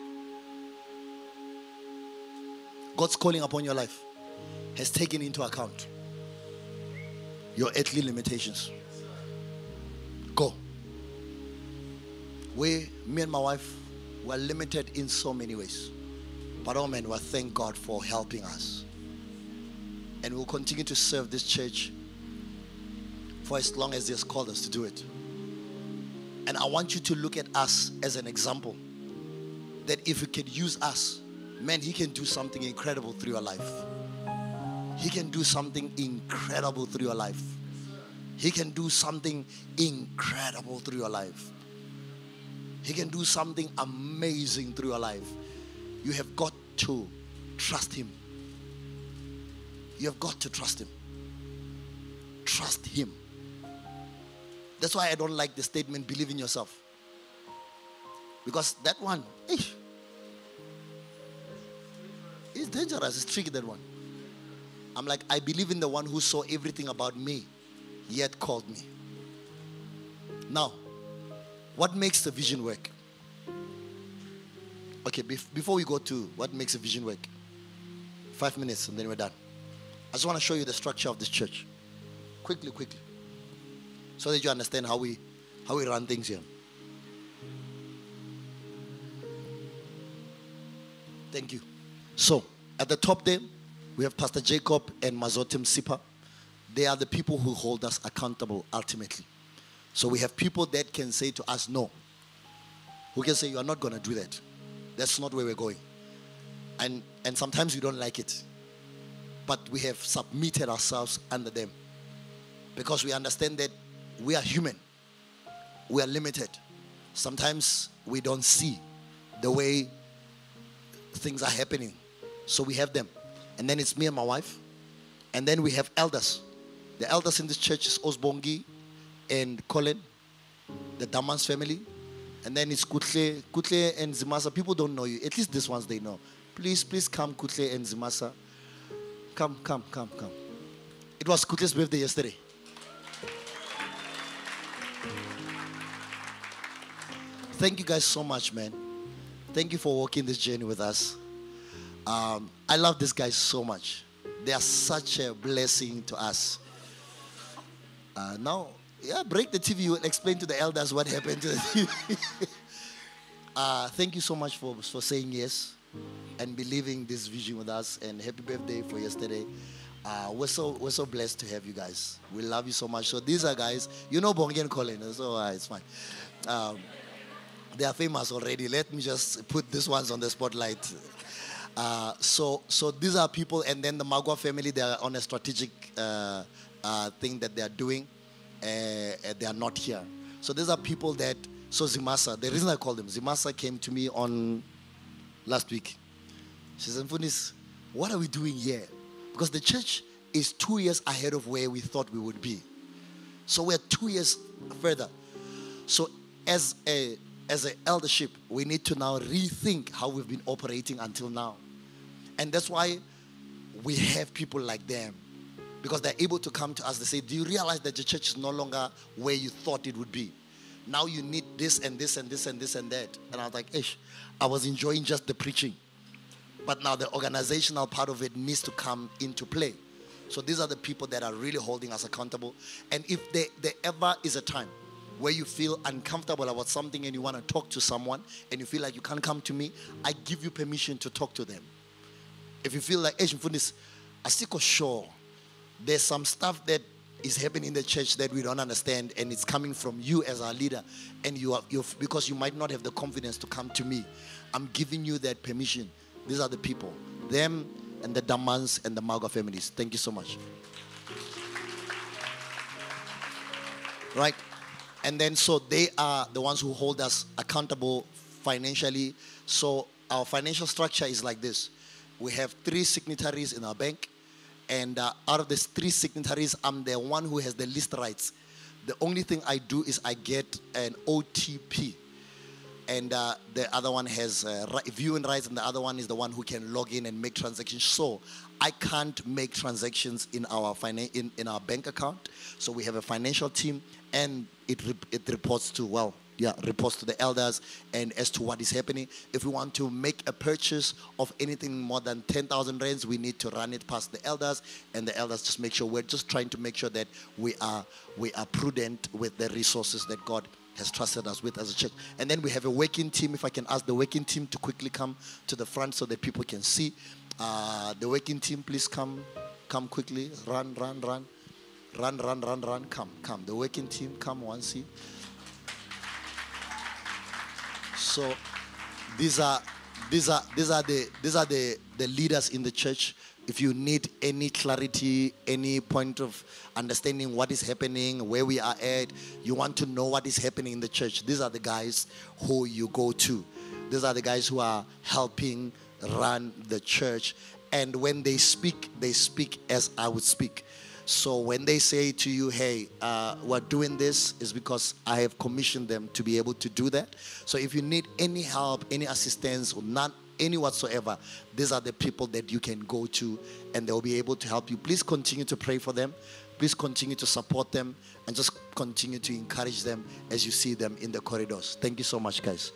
God's calling upon your life has taken into account your earthly limitations. Go. We, me and my wife, were limited in so many ways. But oh man, we thank God for helping us. And we'll continue to serve this church for as long as He has called us to do it. And I want you to look at us as an example that if He can use us, man, He can do something incredible through your life. He can do something incredible through your life. He can do something incredible through your life. He can do something amazing through your life. You have got to trust Him. You have got to trust Him. Trust Him. That's why I don't like the statement, believe in yourself. Because that one, eh, it's dangerous, it's tricky, that one. I'm like, I believe in the one who saw everything about me, yet called me. Now, what makes the vision work? Okay, bef- before we go to what makes a vision work, five minutes and then we're done. I just want to show you the structure of this church. Quickly, quickly. So that you understand how we how we run things here. Thank you. So, at the top there, we have Pastor Jacob and Mazotim Sipa. They are the people who hold us accountable ultimately. So we have people that can say to us, no. Who can say, you are not going to do that. That's not where we're going. And, and sometimes we don't like it. But we have submitted ourselves under them. Because we understand that we are human. We are limited. Sometimes we don't see the way things are happening. So we have them. And then it's me and my wife. And then we have elders. The elders in this church is Osbongi and Colin, the Damans family. And then it's Kutle, Kutle and Zimasa. People don't know you. At least these ones they know. Please, please come, Kutle and Zimasa. Come, come, come, come. It was Kutle's birthday yesterday. Thank you guys so much, man. Thank you for walking this journey with us. Um, I love these guys so much. They are such a blessing to us. Uh, now, yeah, break the TV. We'll explain to the elders what happened to the TV. uh, thank you so much for, for saying yes and believing this vision with us. And happy birthday for yesterday. Uh, we're so we're so blessed to have you guys. We love you so much. So these are guys, you know Bongi and Colin, so uh, it's fine. Um, they are famous already. Let me just put these ones on the spotlight. Uh, so, so these are people, and then the Magua family. They are on a strategic uh, uh, thing that they are doing. Uh, they are not here. So these are people that. So Zimasa, the reason I called them, Zimasa came to me on last week. She said, "Funis, what are we doing here? Because the church is two years ahead of where we thought we would be. So we're two years further. So as a as an eldership, we need to now rethink how we've been operating until now. And that's why we have people like them because they're able to come to us. They say, Do you realize that the church is no longer where you thought it would be? Now you need this and this and this and this and that. And I was like, Ish, I was enjoying just the preaching. But now the organizational part of it needs to come into play. So these are the people that are really holding us accountable. And if there, there ever is a time where you feel uncomfortable about something and you want to talk to someone and you feel like you can't come to me, I give you permission to talk to them. If you feel like, Asian I still sure. There's some stuff that is happening in the church that we don't understand and it's coming from you as our leader and you are you because you might not have the confidence to come to me. I'm giving you that permission. These are the people. Them and the damans and the maga families. Thank you so much. Right and then so they are the ones who hold us accountable financially so our financial structure is like this we have three signatories in our bank and uh, out of these three signatories, I'm the one who has the least rights. The only thing I do is I get an OTP. And uh, the other one has uh, viewing rights, and the other one is the one who can log in and make transactions. So I can't make transactions in our finan- in, in our bank account. So we have a financial team, and it, re- it reports to well yeah, reports to the elders and as to what is happening. If we want to make a purchase of anything more than 10,000 rands, we need to run it past the elders and the elders just make sure we're just trying to make sure that we are we are prudent with the resources that God has trusted us with as a church. And then we have a working team. If I can ask the working team to quickly come to the front so that people can see. Uh, the working team, please come, come quickly. Run, run, run. Run, run, run, run. Come, come. The working team, come one, see. So these are these are these are the these are the, the leaders in the church. If you need any clarity, any point of understanding what is happening, where we are at, you want to know what is happening in the church, these are the guys who you go to. These are the guys who are helping run the church. And when they speak, they speak as I would speak. So when they say to you, hey, uh, we're doing this, is because I have commissioned them to be able to do that. So if you need any help, any assistance, or not any whatsoever, these are the people that you can go to and they'll be able to help you. Please continue to pray for them. Please continue to support them and just continue to encourage them as you see them in the corridors. Thank you so much, guys.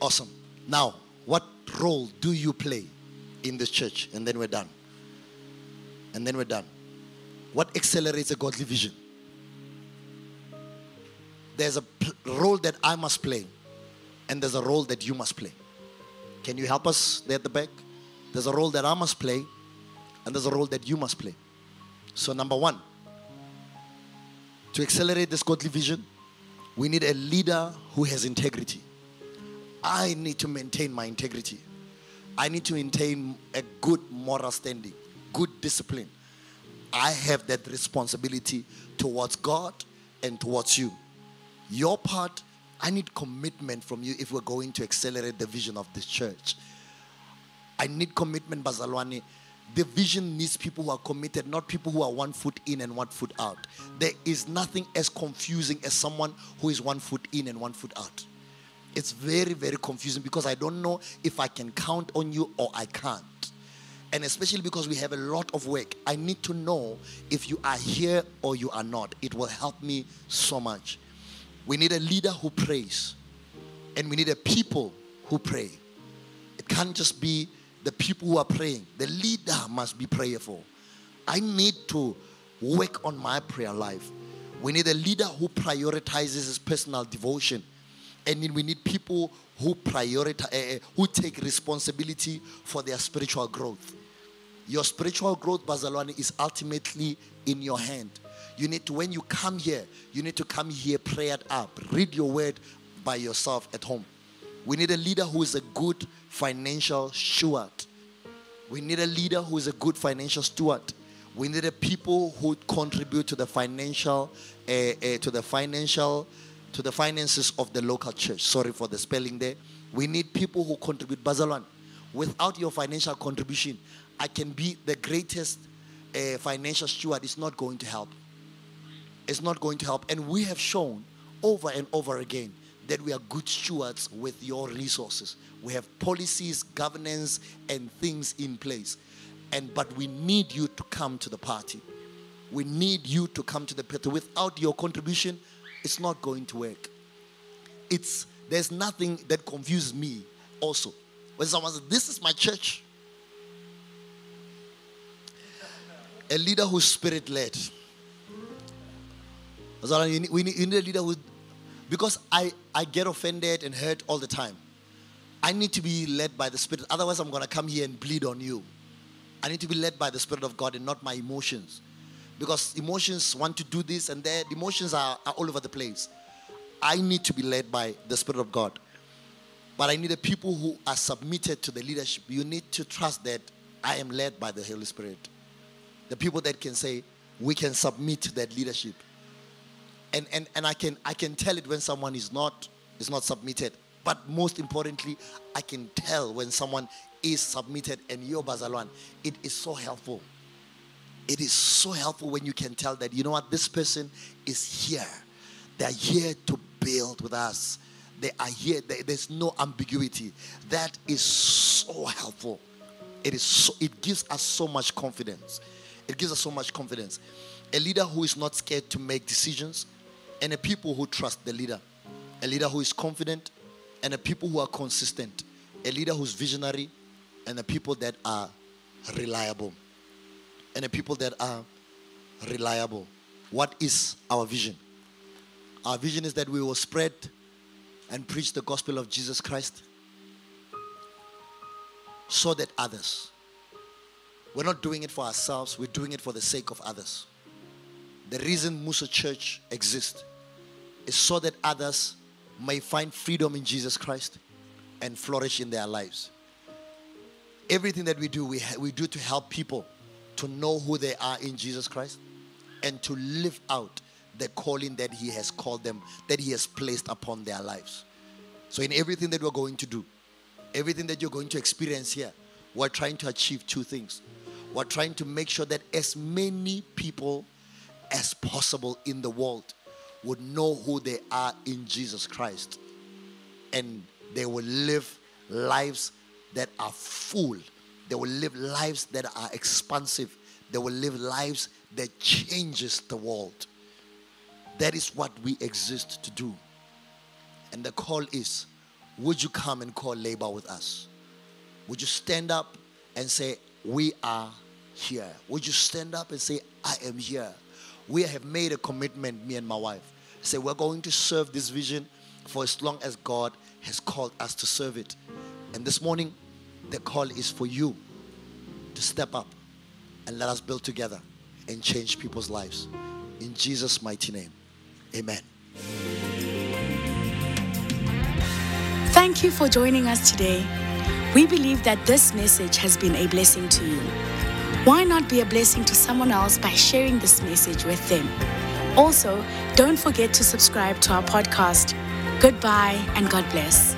Awesome. Now, what role do you play in this church, and then we're done. And then we're done. What accelerates a godly vision? There's a role that I must play, and there's a role that you must play. Can you help us there at the back? There's a role that I must play, and there's a role that you must play. So, number one, to accelerate this godly vision, we need a leader who has integrity. I need to maintain my integrity. I need to maintain a good moral standing, good discipline. I have that responsibility towards God and towards you. Your part, I need commitment from you if we're going to accelerate the vision of this church. I need commitment, Bazalwani. The vision needs people who are committed, not people who are one foot in and one foot out. There is nothing as confusing as someone who is one foot in and one foot out it's very, very confusing because I don't know if I can count on you or I can't. And especially because we have a lot of work, I need to know if you are here or you are not. It will help me so much. We need a leader who prays, and we need a people who pray. It can't just be the people who are praying, the leader must be prayerful. I need to work on my prayer life. We need a leader who prioritizes his personal devotion and we need people who prioritize, uh, who take responsibility for their spiritual growth. Your spiritual growth, Bazalwani, is ultimately in your hand. You need to, when you come here, you need to come here prayed up. Read your word by yourself at home. We need a leader who is a good financial steward. We need a leader who is a good financial steward. We need a people who contribute to the financial, uh, uh, to the financial to the finances of the local church. Sorry for the spelling there. We need people who contribute. Bazalwane, without your financial contribution, I can be the greatest uh, financial steward. It's not going to help. It's not going to help. And we have shown over and over again that we are good stewards with your resources. We have policies, governance, and things in place. And but we need you to come to the party. We need you to come to the party. Without your contribution, it's not going to work. It's there's nothing that confuses me also. When someone says, This is my church. A leader who's spirit led. You need, we need, you need a leader who, because I, I get offended and hurt all the time. I need to be led by the Spirit. Otherwise, I'm going to come here and bleed on you. I need to be led by the Spirit of God and not my emotions. Because emotions want to do this and that. Emotions are, are all over the place. I need to be led by the Spirit of God. But I need a people who are submitted to the leadership. You need to trust that I am led by the Holy Spirit. The people that can say, we can submit to that leadership. And, and, and I, can, I can tell it when someone is not, is not submitted. But most importantly, I can tell when someone is submitted and your bazalwan. It is so helpful. It is so helpful when you can tell that, you know what, this person is here. They're here to build with us. They are here. There's no ambiguity. That is so helpful. It is so, it gives us so much confidence. It gives us so much confidence. A leader who is not scared to make decisions, and a people who trust the leader. A leader who is confident, and a people who are consistent. A leader who's visionary, and a people that are reliable. And a people that are reliable. What is our vision? Our vision is that we will spread and preach the gospel of Jesus Christ so that others, we're not doing it for ourselves, we're doing it for the sake of others. The reason Mmuso Church exists is so that others may find freedom in Jesus Christ and flourish in their lives. Everything that we do, we, we do to help people to know who they are in Jesus Christ and to live out the calling that He has called them, that He has placed upon their lives. So, in everything that we're going to do, everything that you're going to experience here, we're trying to achieve two things. We're trying to make sure that as many people as possible in the world would know who they are in Jesus Christ and they will live lives that are full. They will live lives that are expansive. They will live lives that changes the world. That is what we exist to do. And the call is, would you come and call labor with us? Would you stand up and say, we are here? Would you stand up and say, I am here? We have made a commitment, me and my wife. Say, we're going to serve this vision for as long as God has called us to serve it. And this morning, the call is for you to step up and let us build together and change people's lives. In Jesus' mighty name, amen. Thank you for joining us today. We believe that this message has been a blessing to you. Why not be a blessing to someone else by sharing this message with them? Also, don't forget to subscribe to our podcast. Goodbye and God bless.